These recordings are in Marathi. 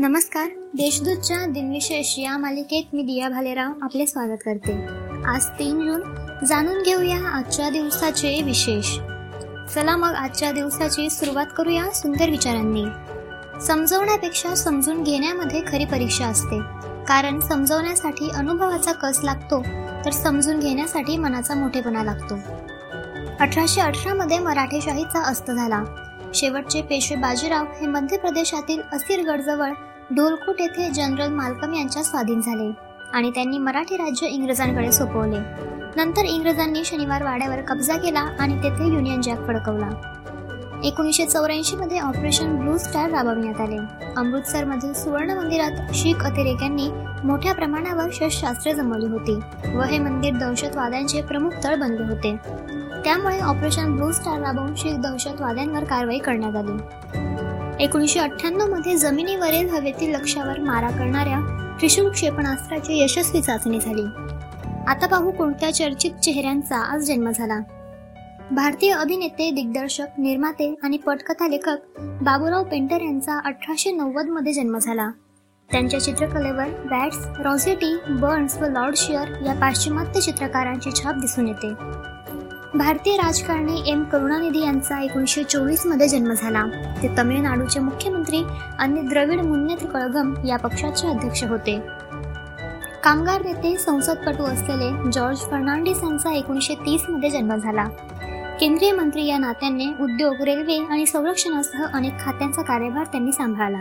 नमस्कार. देशदूतच्या दिनविशेष या मालिकेत मी दिया भालेराव आपले स्वागत करते. आज तीन जून. जाणून घेऊया आजच्या दिवसाचे विशेष. चला मग आजच्या दिवसाची सुरुवात करूया सुंदर विचारांनी. समजवण्यापेक्षा समजून घेण्यामध्ये खरी परीक्षा असते. कारण समजवण्यासाठी अनुभवाचा कस लागतो तर समजून घेण्यासाठी मनाचा मोठेपणा लागतो. अठराशे अठरा मध्ये मराठेशाहीचा अस्त झाला. शेवटचे पेशवे बाजीराव हे मध्य प्रदेशातील असिरगडजवळ डोलकोट येथे जनरल मालकम यांच्या स्वाधीन झाले आणि त्यांनी मराठी राज्य इंग्रजांकडे सोपवले. नंतर इंग्रजांनी शनिवार वाड्यावर कब्जा केला आणि तेथे युनियन जॅक फडकवला. एकोणीसशे चौऱ्याऐंशी मध्ये ऑपरेशन ब्लू स्टार राबविण्यात आले. अमृतसरमधील सुवर्ण मंदिरात शीख अतिरेक्यांनी मोठ्या प्रमाणावर शस्त्रास्त्रे जमवली होती व हे मंदिर दहशतवाद्यांचे प्रमुख तळ बनले होते. त्यामुळे ऑपरेशन ब्लू स्टार राबवून शीख दहशतवाद्यांवर कारवाई करण्यात आली. एकोणीसशे अठ्ठ्याण्णवमध्ये जमिनीवरील हवेतील लक्ष्यावर मारा करणाऱ्या त्रिशूल क्षेपणास्त्राची यशस्वी चाचणी झाली. आता पाहू कोणत्या चर्चित चेहऱ्यांचा आज जन्म झाला. भारतीय अभिनेते दिग्दर्शक निर्माते आणि पटकथा लेखक बाबूराव पेंटर यांचा अठराशे नव्वदमध्ये जन्म झाला. त्यांच्या चित्रकलेवर बॅट्स रॉझेटी बर्न्स व लॉर्डशियर या पाश्चिमात्य चित्रकारांची छाप दिसून येते. भारतीय राजकारणी एम करुणानिधी यांचा एकोणीसशे चोवीसमध्ये जन्म झाला. ते तमिळनाडूचे मुख्यमंत्री आणि द्रविड मुन्नेत्र कळगम या पक्षाचे अध्यक्ष होते. कामगार नेते संसदपटू असलेले जॉर्ज फर्नांडिस यांचा एकोणीसशे तीसमध्ये जन्म झाला. केंद्रीय मंत्री या नात्याने उद्योग रेल्वे आणि संरक्षणासह अनेक खात्यांचा कार्यभार त्यांनी सांभाळला.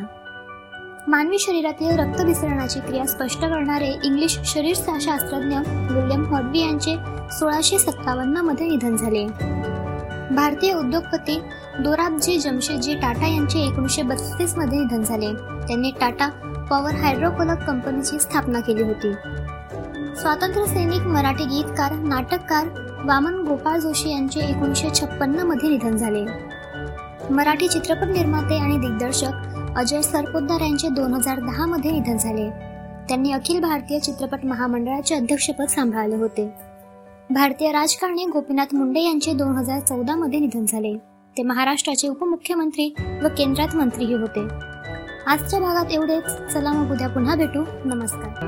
मानवी शरीरातील रक्तभिसरणाची क्रिया स्पष्ट करणारे इंग्लिश शरीरशास्त्रज्ञ विल्यम हॉटबी यांचे सोळाशे सत्तावन्नमध्ये निधन झाले. भारतीय उद्योगपती दोराबजी जमशेदजी टाटा यांचे एकोणीसशे बत्तीसमध्ये निधन झाले. त्यांनी टाटा पॉवर हायड्रोकोलक कंपनीची स्थापना केली होती. स्वातंत्र्य सैनिक मराठी गीतकार नाटककार वामन गोपाळ जोशी यांचे एकोणीसशे छप्पन्नमध्ये निधन झाले. मराठी चित्रपट निर्माते आणि दिग्दर्शक अजय सरपोतदार यांचे दोन हजार दहामध्ये निधन झाले. त्यांनी अखिल भारतीय चित्रपट महामंडळाचे अध्यक्षपद सांभाळले होते. भारतीय राजकारणी गोपीनाथ मुंडे यांचे दोन हजार चौदामध्ये निधन झाले. ते महाराष्ट्राचे उपमुख्यमंत्री व केंद्रात मंत्रीही होते. आजच्या भागात एवढेच. चला मग उद्या पुन्हा भेटू. नमस्कार.